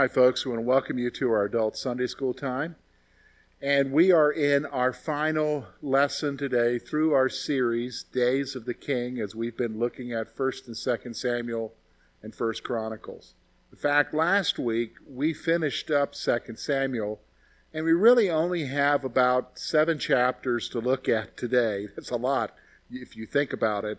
Hi, folks. We want to welcome you to our adult Sunday school time. And we are in our final lesson today through our series, Days of the King, as we've been looking at 1st and 2nd Samuel and 1st Chronicles. In fact, last week we finished up 2nd Samuel, and we really only have about seven chapters to look at today. That's a lot if you think about it.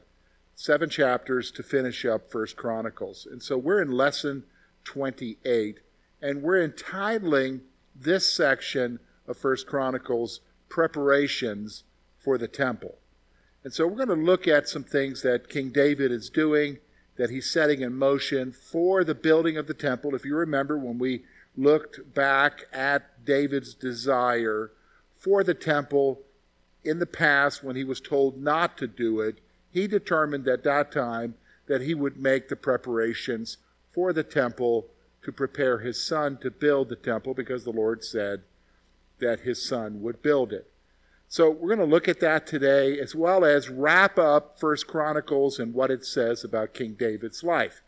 Seven chapters to finish up 1st Chronicles. And so we're in lesson 28. And we're entitling this section of First Chronicles preparations for the temple. And so we're going to look at some things that King David is doing, that he's setting in motion for the building of the temple. If you remember when we looked back at David's desire for the temple in the past when he was told not to do it, he determined at that time that he would make the preparations for the temple to prepare his son to build the temple because the Lord said that his son would build it. So we're going to look at that today as well as wrap up First Chronicles and what it says about King David's life.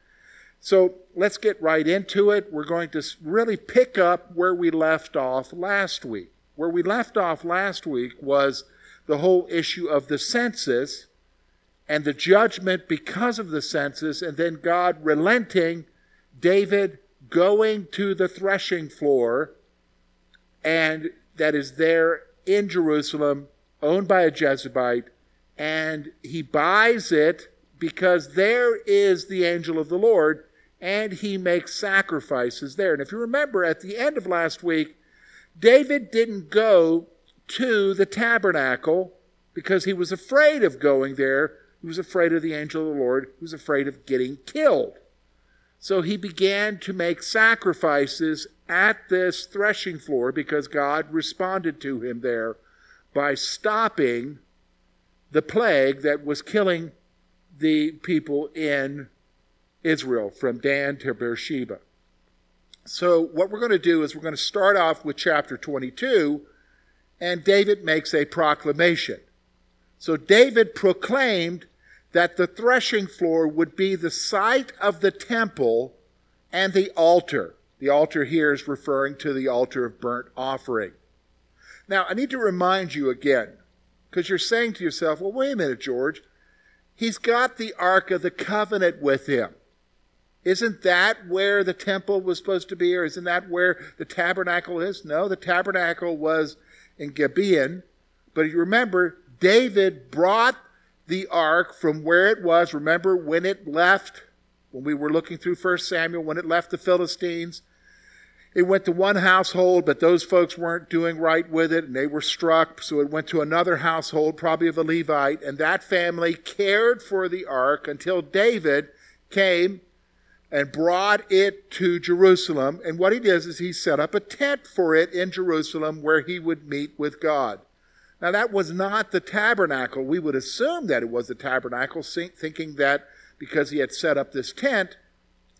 So let's get right into it. We're going to really pick up where we left off last week. Where we left off last week was the whole issue of the census and the judgment because of the census, and then God relenting, David going to the threshing floor, and that is there in Jerusalem, owned by a Jebusite, and he buys it because there is the angel of the Lord, and he makes sacrifices there. And if you remember at the end of last week, David didn't go to the tabernacle because he was afraid of going there he was afraid of the angel of the Lord. He was afraid of getting killed. So he began to make sacrifices at this threshing floor because God responded to him there by stopping the plague that was killing the people in Israel from Dan to Beersheba. So, what we're going to do is we're going to start off with chapter 22, and David makes a proclamation. So, David proclaimed that the threshing floor would be the site of the temple and the altar. The altar here is referring to the altar of burnt offering. Now, I need to remind you again, because you're saying to yourself, well, wait a minute, George. He's got the Ark of the Covenant with him. Isn't that where the temple was supposed to be, or isn't that where the tabernacle is? No, the tabernacle was in Gibeon. But you remember, David brought the ark from where it was. Remember when it left, when we were looking through 1 Samuel, when it left the Philistines? It went to one household, but those folks weren't doing right with it, and they were struck. So it went to another household, probably of a Levite, and that family cared for the ark until David came and brought it to Jerusalem. And what he does is he set up a tent for it in Jerusalem where he would meet with God. Now, that was not the tabernacle. We would assume that it was the tabernacle, thinking that because he had set up this tent,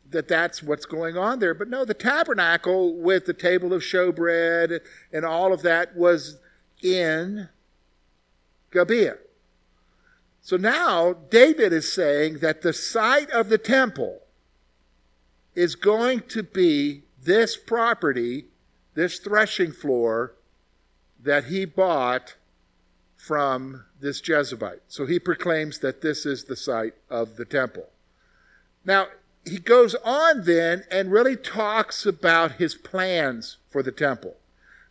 that that's what's going on there. But no, the tabernacle with the table of showbread and all of that was in Gibeah. So now David is saying that the site of the temple is going to be this property, this threshing floor that he bought from this Jebusite. So he proclaims that this is the site of the temple. Now, he goes on then and really talks about his plans for the temple.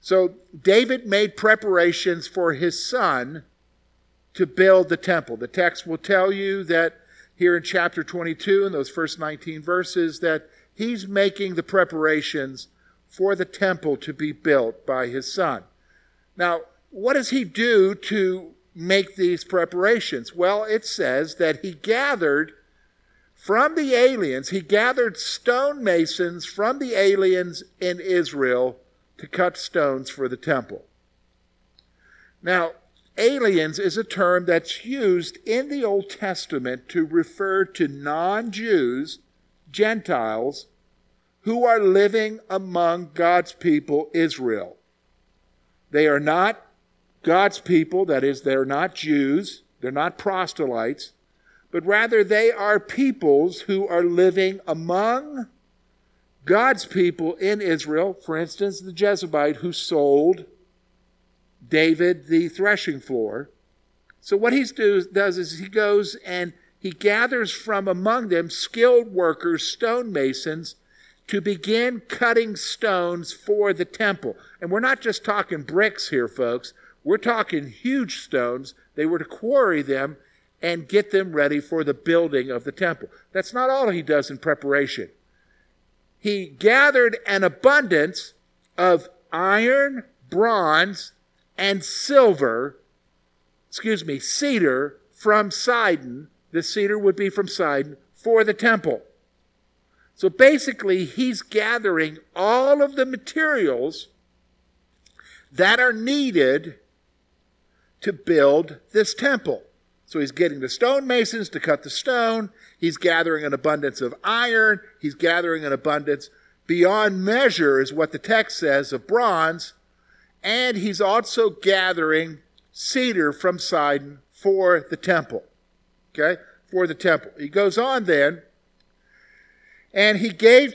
So David made preparations for his son to build the temple. The text will tell you that here in chapter 22, in those first 19 verses, that he's making the preparations for the temple to be built by his son. Now, what does he do to make these preparations? Well, it says that he gathered from the aliens, he gathered stonemasons from the aliens in Israel to cut stones for the temple. Now, aliens is a term that's used in the Old Testament to refer to non Jews, Gentiles, who are living among God's people, Israel. They are not God's people, that is, they're not Jews, they're not proselytes, but rather they are peoples who are living among God's people in Israel, for instance, the Jebusite who sold David the threshing floor. So what he does is he goes and he gathers from among them skilled workers, stonemasons, to begin cutting stones for the temple. And we're not just talking bricks here, folks. We're talking huge stones. They were to quarry them and get them ready for the building of the temple. That's not all he does in preparation. He gathered an abundance of iron, bronze, and silver, excuse me, cedar from Sidon. The cedar would be from Sidon for the temple. So basically, he's gathering all of the materials that are needed to build this temple. So he's getting the stonemasons to cut the stone. He's gathering an abundance of iron. He's gathering an abundance beyond measure, is what the text says, of bronze. And he's also gathering cedar from Sidon for the temple. Okay? For the temple. He goes on then and he gave,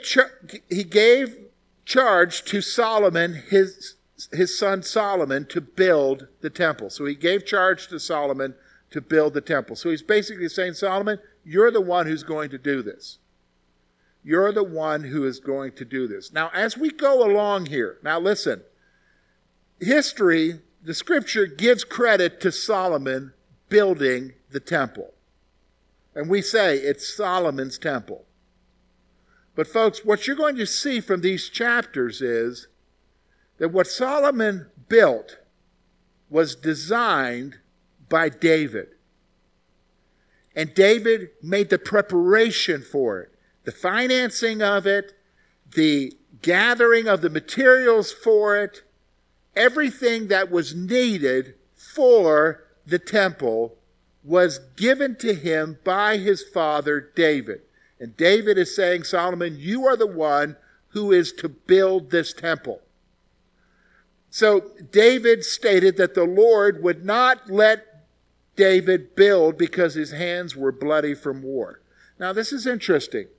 he gave charge to Solomon, his, his son Solomon, to build the temple. So he gave charge to Solomon to build the temple. So he's basically saying, Solomon, you're the one who's going to do this. You're the one who is going to do this. Now, as we go along here, now listen, history, the scripture gives credit to Solomon building the temple. And we say it's Solomon's temple. But, folks, what you're going to see from these chapters is that what Solomon built was designed by David. And David made the preparation for it, the financing of it, the gathering of the materials for it, everything that was needed for the temple was given to him by his father David. And David is saying, Solomon, you are the one who is to build this temple. So David stated that the Lord would not let David build because his hands were bloody from war. Now, this is interesting.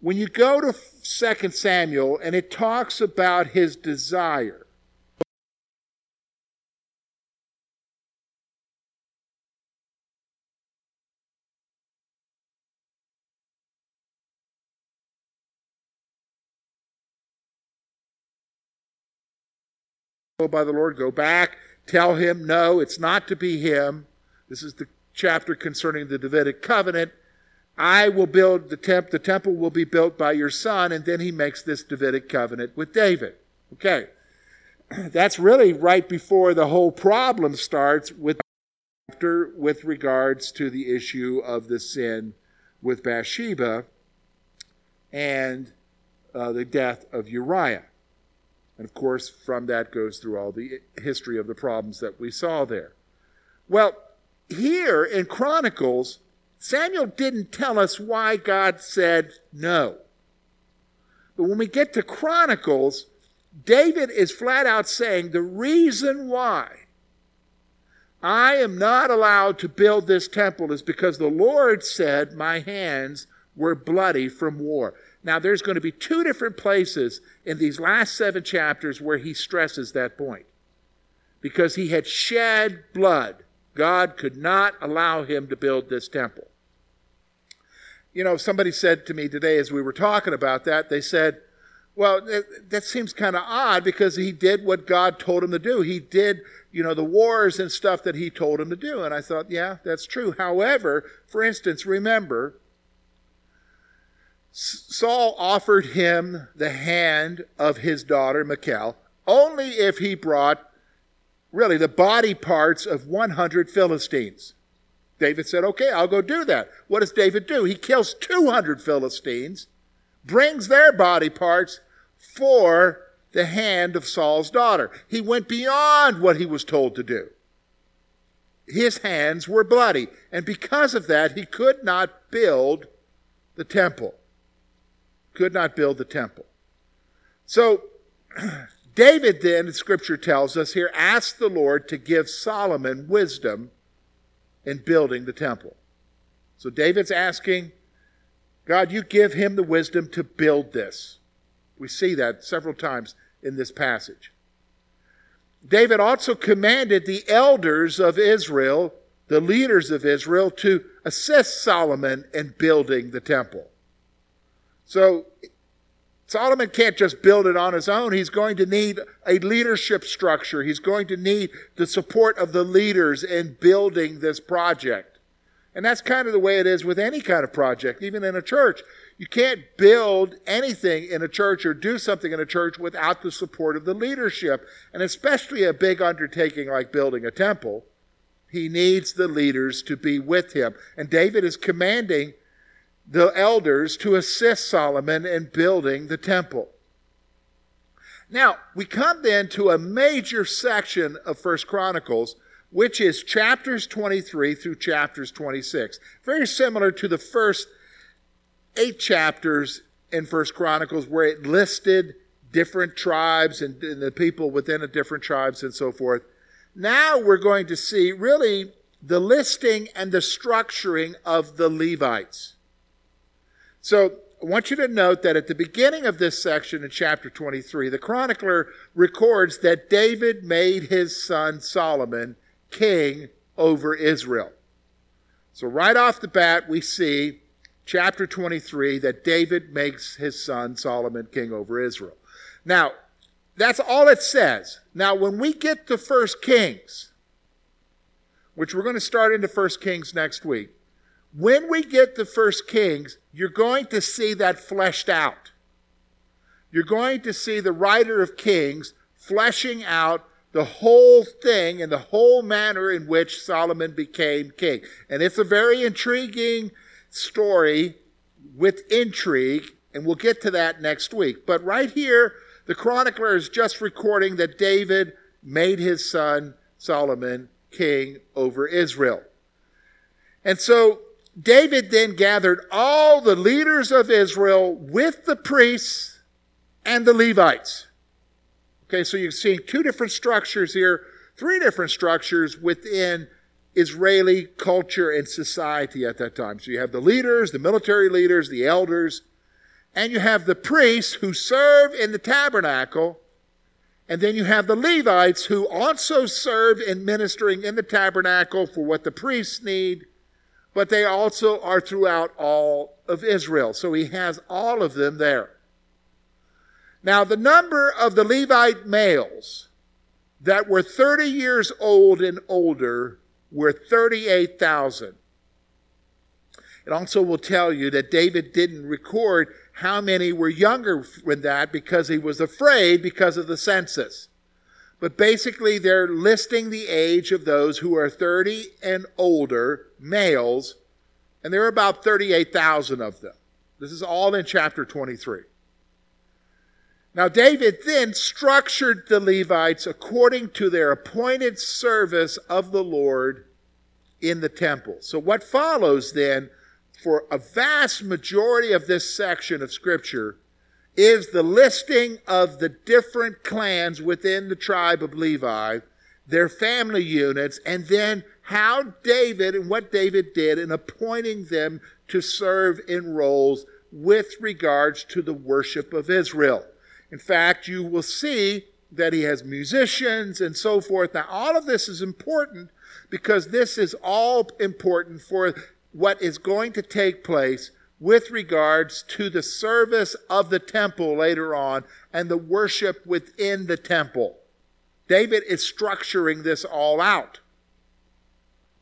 When you go to 2 Samuel and it talks about his desire, by the Lord, go back, tell him, no, it's not to be him. This is the chapter concerning the Davidic covenant. I will build the temple, the temple will be built by your son, and then he makes this Davidic covenant with David. Okay. That's really right before the whole problem starts with chapter with regards to the issue of the sin with Bathsheba and uh, the death of Uriah. And of course, from that goes through all the history of the problems that we saw there. Well, here in Chronicles, Samuel didn't tell us why God said no. But when we get to Chronicles, David is flat out saying the reason why I am not allowed to build this temple is because the Lord said my hands were bloody from war. Now, there's going to be two different places in these last seven chapters where he stresses that point. Because he had shed blood, God could not allow him to build this temple. You know, somebody said to me today as we were talking about that, they said, well, that, seems kind of odd because he did what God told him to do. He did, you know, the wars and stuff that he told him to do. And I thought, yeah, that's true. However, for instance, remember, Saul offered him the hand of his daughter Michal only if he brought really the body parts of 100 Philistines. David said, Okay, I'll go do that. What does David do? He kills 200 Philistines, brings their body parts for the hand of Saul's daughter. He went beyond what he was told to do. His hands were bloody, and because of that, he could not build the temple could not build the temple. So, David then, scripture tells us here, asked the Lord to give Solomon wisdom in building the temple. So David's asking, God, you give him the wisdom to build this. We see that several times in this passage. David also commanded the elders of Israel, the leaders of Israel, to assist Solomon in building the temple. So Solomon can't just build it on his own. He's going to need a leadership structure. He's going to need the support of the leaders in building this project. And that's kind of the way it is with any kind of project, even in a church. You can't build anything in a church or do something in a church without the support of the leadership. And especially a big undertaking like building a temple, he needs the leaders to be with him. And David is commanding the elders to assist Solomon in building the temple. Now, we come then to a major section of First Chronicles, which is chapters 23 through chapters 26. Very similar to the first eight chapters in First Chronicles where it listed different tribes and, and the people within the different tribes and so forth. Now we're going to see really the listing and the structuring of the Levites. So I want you to note that at the beginning of this section in chapter 23, the chronicler records that David made his son Solomon king over Israel. So right off the bat, we see chapter 23 that David makes his son Solomon king over Israel. Now, that's all it says. Now, when we get to First Kings, which we're going to start into First Kings next week, when we get to First Kings, you're going to see that fleshed out. You're going to see the writer of Kings fleshing out the whole thing and the whole manner in which Solomon became king. And it's a very intriguing story with intrigue, and we'll get to that next week. But right here, the chronicler is just recording that David made his son Solomon king over Israel. And so David then gathered all the leaders of Israel with the priests and the Levites. Okay, so you're seeing two different structures here, three different structures within Israeli culture and society at that time. So you have the leaders, the military leaders, the elders, and you have the priests who serve in the tabernacle, and then you have the Levites who also serve in ministering in the tabernacle for what the priests need but they also are throughout all of Israel. So he has all of them there. Now, the number of the Levite males that were 30 years old and older were 38,000. It also will tell you that David didn't record how many were younger than that because he was afraid because of the census. But basically, they're listing the age of those who are 30 and older, males, and there are about 38,000 of them. This is all in chapter 23. Now, David then structured the Levites according to their appointed service of the Lord in the temple. So, what follows then for a vast majority of this section of Scripture is the listing of the different clans within the tribe of Levi, their family units, and then how David and what David did in appointing them to serve in roles with regards to the worship of Israel. In fact, you will see that he has musicians and so forth. Now, all of this is important because this is all important for what is going to take place with regards to the service of the temple later on and the worship within the temple. David is structuring this all out.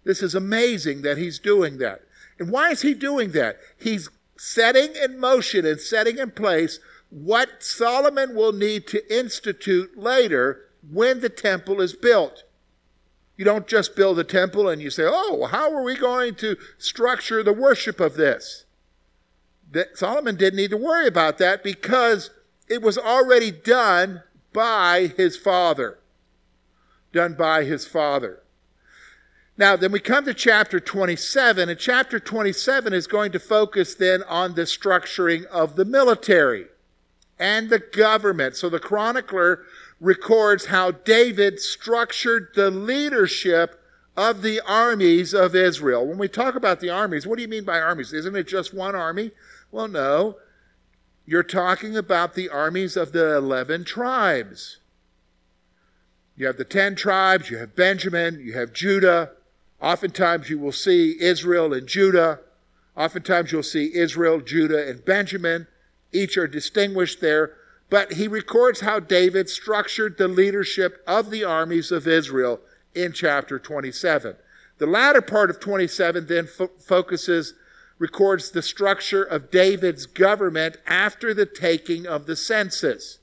This is amazing that he's doing that. And why is he doing that? He's setting in motion and setting in place what Solomon will need to institute later when the temple is built. You don't just build a temple and you say, oh, how are we going to structure the worship of this? that Solomon didn't need to worry about that because it was already done by his father. Done by his father. Now, then we come to chapter 27, and chapter 27 is going to focus then on the structuring of the military and the government. So the chronicler records how David structured the leadership of the armies of Israel. When we talk about the armies, what do you mean by armies? Isn't it just one army? Well, no. you're talking about the armies of the 11 tribes. You have the 10 tribes, you have Benjamin, you have Judah. Oftentimes you will see Israel and Judah. Oftentimes you'll see Israel, Judah, and Benjamin. Each are distinguished there. But he records how David structured the leadership of the armies of Israel in chapter 27. The latter part of 27 then fo- focuses, records the structure of David's government after the taking of the census.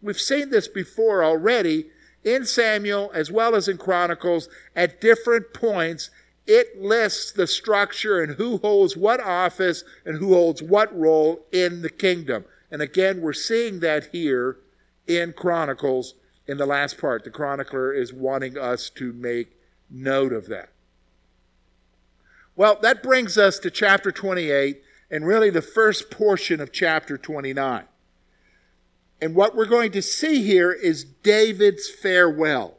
We've seen this before already in Samuel as well as in Chronicles at different points. It lists the structure and who holds what office and who holds what role in the kingdom. And again, we're seeing that here in Chronicles in the last part. The chronicler is wanting us to make note of that. Well, that brings us to chapter 28 and really the first portion of chapter 29. And what we're going to see here is David's farewell.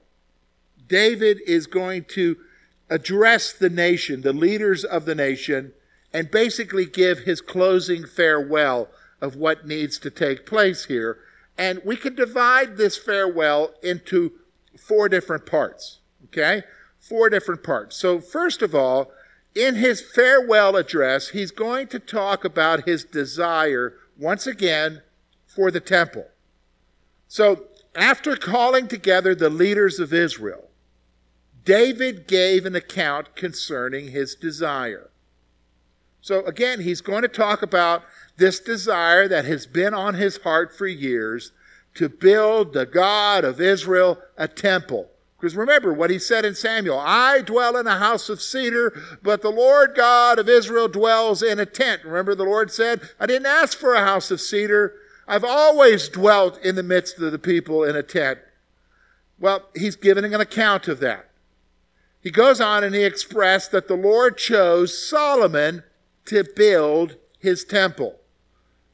David is going to address the nation, the leaders of the nation, and basically give his closing farewell of what needs to take place here. And we can divide this farewell into four different parts. Okay? Four different parts. So, first of all, in his farewell address, he's going to talk about his desire, once again, for the temple. So, after calling together the leaders of Israel, David gave an account concerning his desire. So, again, he's going to talk about this desire that has been on his heart for years to build the God of Israel a temple. Because remember what he said in Samuel I dwell in a house of cedar, but the Lord God of Israel dwells in a tent. Remember, the Lord said, I didn't ask for a house of cedar. I've always dwelt in the midst of the people in a tent. Well, he's giving an account of that. He goes on and he expressed that the Lord chose Solomon to build his temple.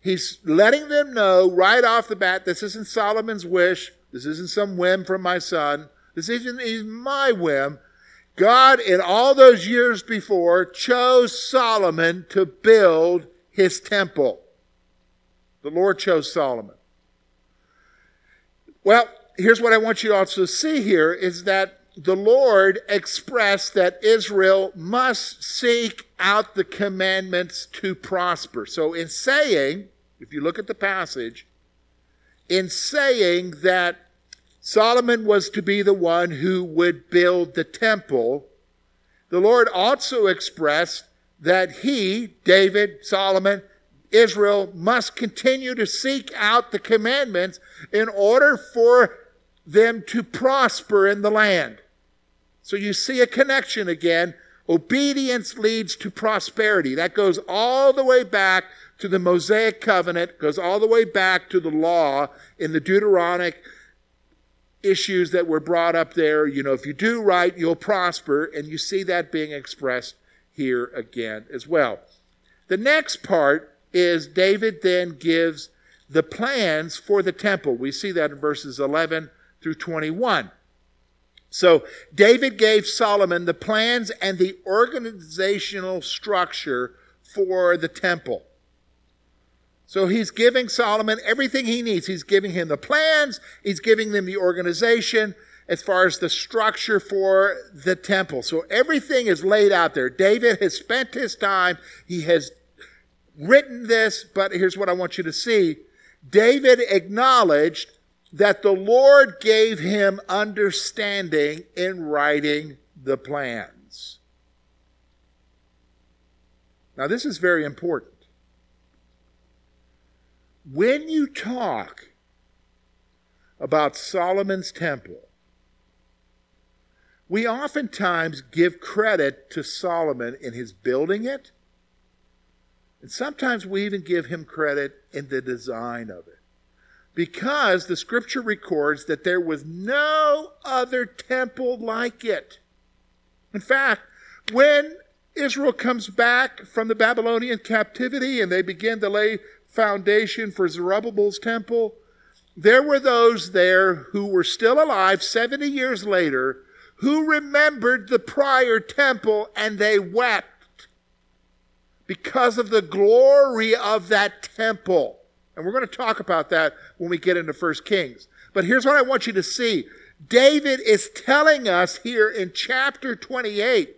He's letting them know right off the bat this isn't Solomon's wish. This isn't some whim from my son. This isn't even my whim. God, in all those years before, chose Solomon to build his temple. The Lord chose Solomon. Well, here's what I want you also to see here is that the Lord expressed that Israel must seek out the commandments to prosper. So, in saying, if you look at the passage, in saying that Solomon was to be the one who would build the temple, the Lord also expressed that he, David, Solomon, Israel, must continue to seek out the commandments in order for them to prosper in the land. So you see a connection again. Obedience leads to prosperity. That goes all the way back to the Mosaic covenant, goes all the way back to the law in the Deuteronomic issues that were brought up there. You know, if you do right, you'll prosper. And you see that being expressed here again as well. The next part is David then gives the plans for the temple. We see that in verses 11 through 21. So David gave Solomon the plans and the organizational structure for the temple. So he's giving Solomon everything he needs. He's giving him the plans, he's giving them the organization as far as the structure for the temple. So everything is laid out there. David has spent his time, he has written this, but here's what I want you to see. David acknowledged that the Lord gave him understanding in writing the plans. Now, this is very important when you talk about Solomon's temple, we oftentimes give credit to Solomon in his building it, and sometimes we even give him credit in the design of it. Because the scripture records that there was no other temple like it. In fact, when Israel comes back from the Babylonian captivity and they begin to lay foundation for Zerubbabel's temple, there were those there who were still alive 70 years later who remembered the prior temple and they wept because of the glory of that temple. And we're going to talk about that when we get into 1 Kings. But here's what I want you to see David is telling us here in chapter 28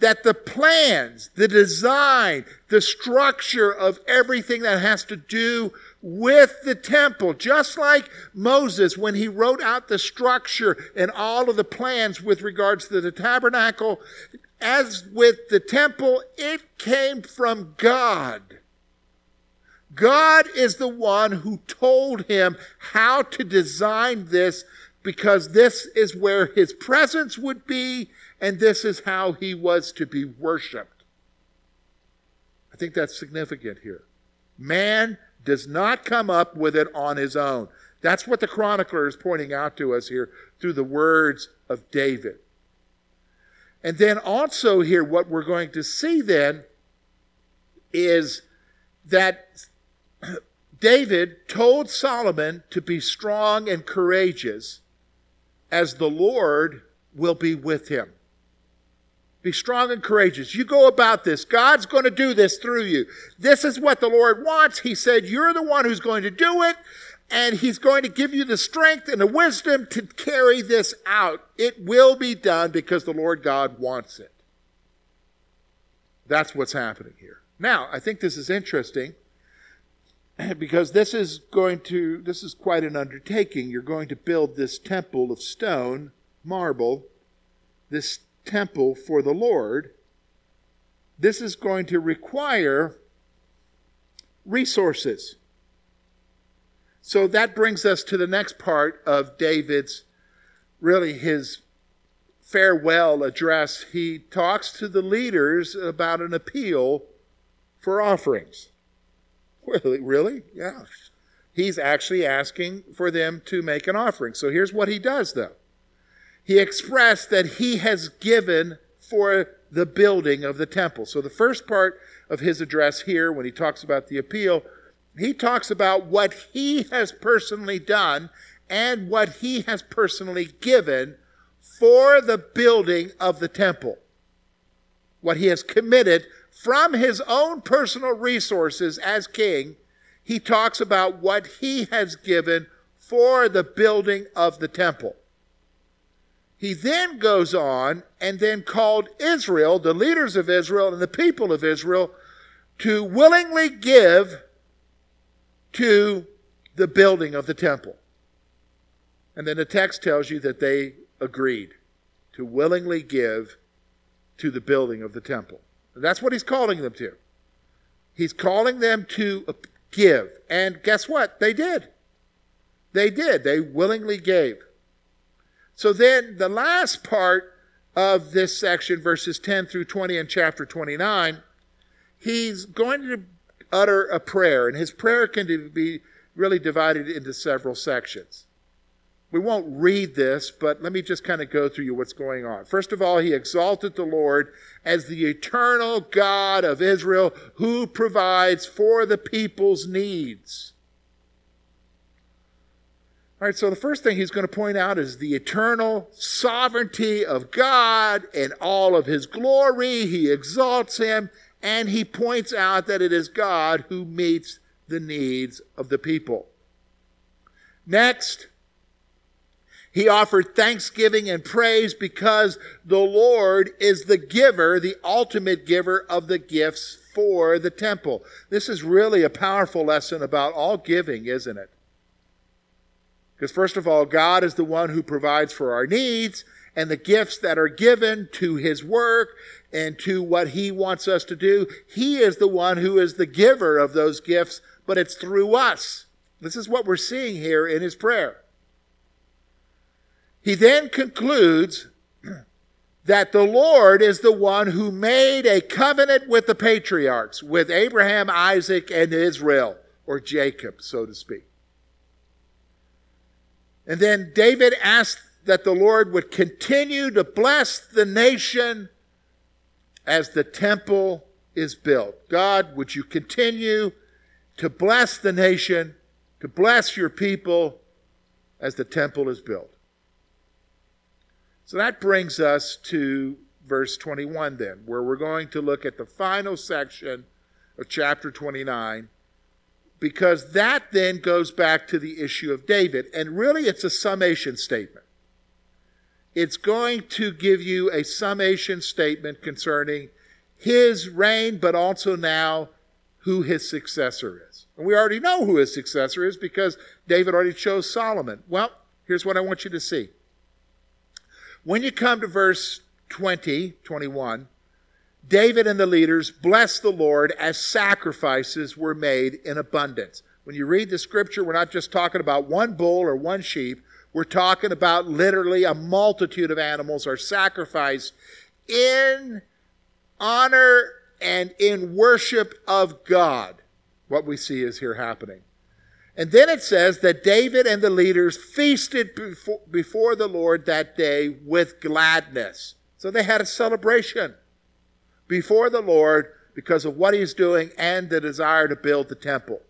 that the plans, the design, the structure of everything that has to do with the temple, just like Moses when he wrote out the structure and all of the plans with regards to the tabernacle, as with the temple, it came from God. God is the one who told him how to design this because this is where his presence would be and this is how he was to be worshiped. I think that's significant here. Man does not come up with it on his own. That's what the chronicler is pointing out to us here through the words of David. And then also, here, what we're going to see then is that David told Solomon to be strong and courageous as the Lord will be with him. Be strong and courageous. You go about this. God's going to do this through you. This is what the Lord wants. He said, You're the one who's going to do it, and He's going to give you the strength and the wisdom to carry this out. It will be done because the Lord God wants it. That's what's happening here. Now, I think this is interesting because this is going to this is quite an undertaking you're going to build this temple of stone marble this temple for the lord this is going to require resources so that brings us to the next part of david's really his farewell address he talks to the leaders about an appeal for offerings Really? Really? Yeah. He's actually asking for them to make an offering. So here's what he does, though. He expressed that he has given for the building of the temple. So the first part of his address here, when he talks about the appeal, he talks about what he has personally done and what he has personally given for the building of the temple. What he has committed from his own personal resources as king, he talks about what he has given for the building of the temple. He then goes on and then called Israel, the leaders of Israel and the people of Israel, to willingly give to the building of the temple. And then the text tells you that they agreed to willingly give to the building of the temple. That's what he's calling them to. He's calling them to give. And guess what? They did. They did. They willingly gave. So then the last part of this section, verses 10 through 20 in chapter 29, he's going to utter a prayer. And his prayer can be really divided into several sections. We won't read this, but let me just kind of go through you what's going on. First of all, he exalted the Lord as the eternal God of Israel who provides for the people's needs. All right, so the first thing he's going to point out is the eternal sovereignty of God and all of his glory. He exalts him and he points out that it is God who meets the needs of the people. Next, he offered thanksgiving and praise because the Lord is the giver, the ultimate giver of the gifts for the temple. This is really a powerful lesson about all giving, isn't it? Because, first of all, God is the one who provides for our needs, and the gifts that are given to His work and to what He wants us to do, He is the one who is the giver of those gifts, but it's through us. This is what we're seeing here in His prayer. He then concludes that the Lord is the one who made a covenant with the patriarchs, with Abraham, Isaac, and Israel, or Jacob, so to speak. And then David asked that the Lord would continue to bless the nation as the temple is built. God, would you continue to bless the nation, to bless your people as the temple is built? So that brings us to verse 21 then, where we're going to look at the final section of chapter 29, because that then goes back to the issue of David. And really, it's a summation statement. It's going to give you a summation statement concerning his reign, but also now who his successor is. And we already know who his successor is because David already chose Solomon. Well, here's what I want you to see. When you come to verse 20, 21, David and the leaders blessed the Lord as sacrifices were made in abundance. When you read the scripture, we're not just talking about one bull or one sheep. We're talking about literally a multitude of animals are sacrificed in honor and in worship of God. What we see is here happening. And then it says that David and the leaders feasted before, before the Lord that day with gladness. So they had a celebration before the Lord because of what he's doing and the desire to build the temple.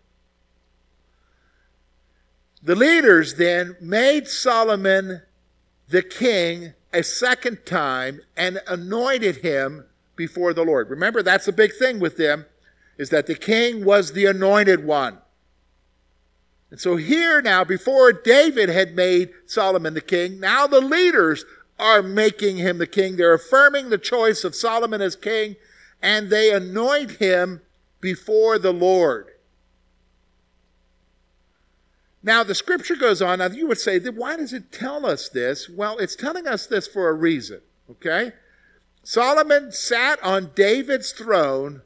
The leaders then made Solomon the king a second time and anointed him before the Lord. Remember, that's a big thing with them, is that the king was the anointed one. And so here now, before David had made Solomon the king, now the leaders are making him the king. They're affirming the choice of Solomon as king, and they anoint him before the Lord. Now, the scripture goes on. Now, you would say, why does it tell us this? Well, it's telling us this for a reason, okay? Solomon sat on David's throne,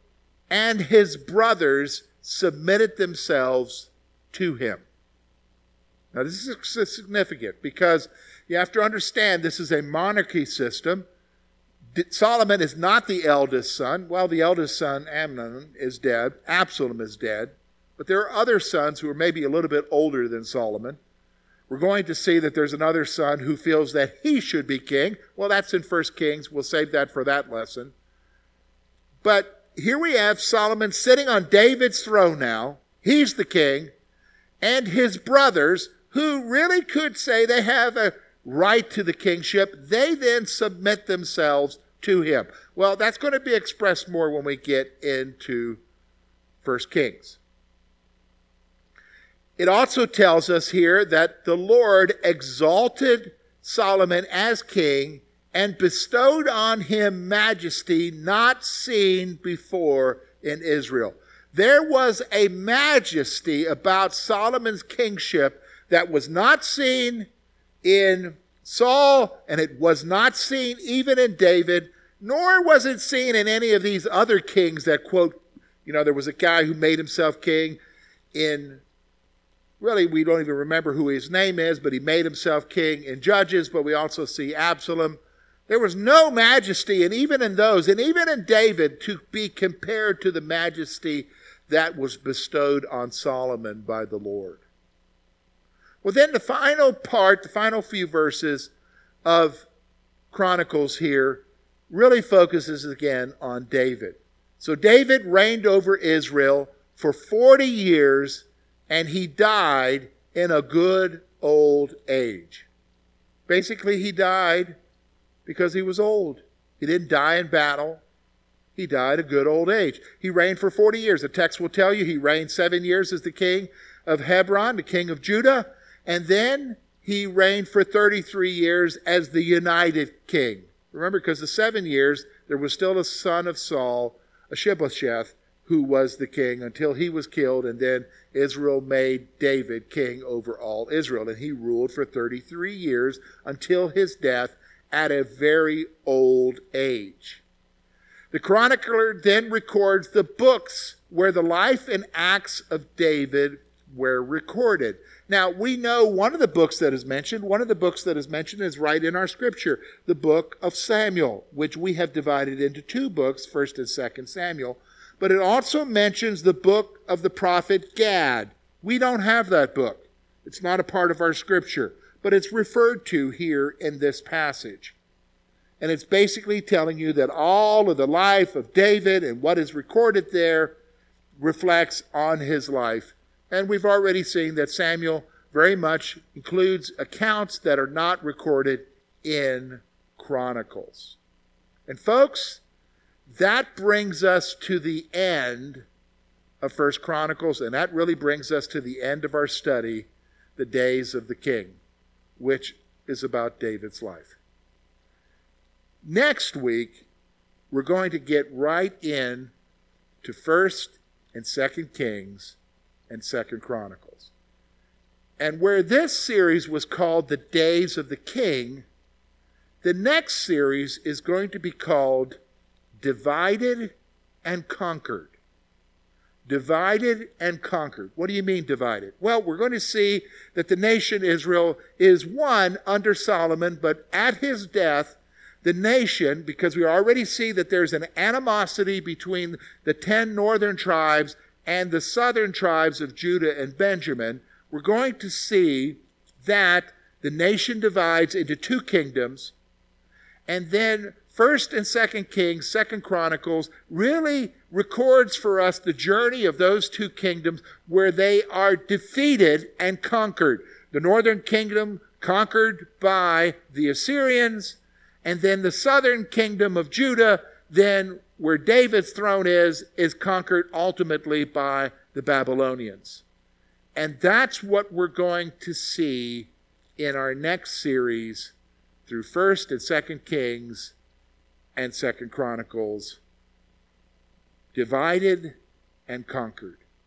and his brothers submitted themselves to him. Now, this is significant because you have to understand this is a monarchy system. Solomon is not the eldest son. Well, the eldest son, Amnon, is dead. Absalom is dead. But there are other sons who are maybe a little bit older than Solomon. We're going to see that there's another son who feels that he should be king. Well, that's in 1 Kings. We'll save that for that lesson. But here we have Solomon sitting on David's throne now. He's the king. And his brothers, who really could say they have a right to the kingship, they then submit themselves to him. Well, that's going to be expressed more when we get into 1 Kings. It also tells us here that the Lord exalted Solomon as king and bestowed on him majesty not seen before in Israel. There was a majesty about Solomon's kingship that was not seen in Saul, and it was not seen even in David, nor was it seen in any of these other kings that quote, you know, there was a guy who made himself king in really we don't even remember who his name is, but he made himself king in Judges, but we also see Absalom. There was no majesty, and even in those, and even in David, to be compared to the majesty that was bestowed on Solomon by the Lord. Well, then the final part, the final few verses of Chronicles here, really focuses again on David. So David reigned over Israel for 40 years and he died in a good old age. Basically, he died because he was old. He didn't die in battle. He died a good old age. He reigned for 40 years. The text will tell you he reigned seven years as the king of Hebron, the king of Judah, and then he reigned for 33 years as the united king. Remember, because the seven years, there was still a son of Saul, Ishbosheth, who was the king until he was killed, and then Israel made David king over all Israel. And he ruled for 33 years until his death at a very old age. The chronicler then records the books where the life and acts of David were recorded. Now, we know one of the books that is mentioned, one of the books that is mentioned is right in our scripture, the book of Samuel, which we have divided into two books, 1st and 2nd Samuel but it also mentions the book of the prophet Gad. We don't have that book. It's not a part of our scripture, but it's referred to here in this passage. And it's basically telling you that all of the life of David and what is recorded there reflects on his life. And we've already seen that Samuel very much includes accounts that are not recorded in Chronicles. And folks, that brings us to the end of First Chronicles, and that really brings us to the end of our study, the days of the king, which is about David's life. Next week, we're going to get right in to First and Second Kings and Second Chronicles. And where this series was called The Days of the King, the next series is going to be called Divided and Conquered. Divided and conquered. What do you mean divided? Well, we're going to see that the nation Israel is one under Solomon, but at his death, the nation, because we already see that there's an animosity between the ten northern tribes and the southern tribes of Judah and Benjamin, we're going to see that the nation divides into two kingdoms, and then First and Second Kings, Second Chronicles really records for us the journey of those two kingdoms where they are defeated and conquered. The northern kingdom conquered by the Assyrians, and then the southern kingdom of Judah, then where David's throne is, is conquered ultimately by the Babylonians. And that's what we're going to see in our next series through 1st and 2nd Kings and 2nd Chronicles. Divided and conquered.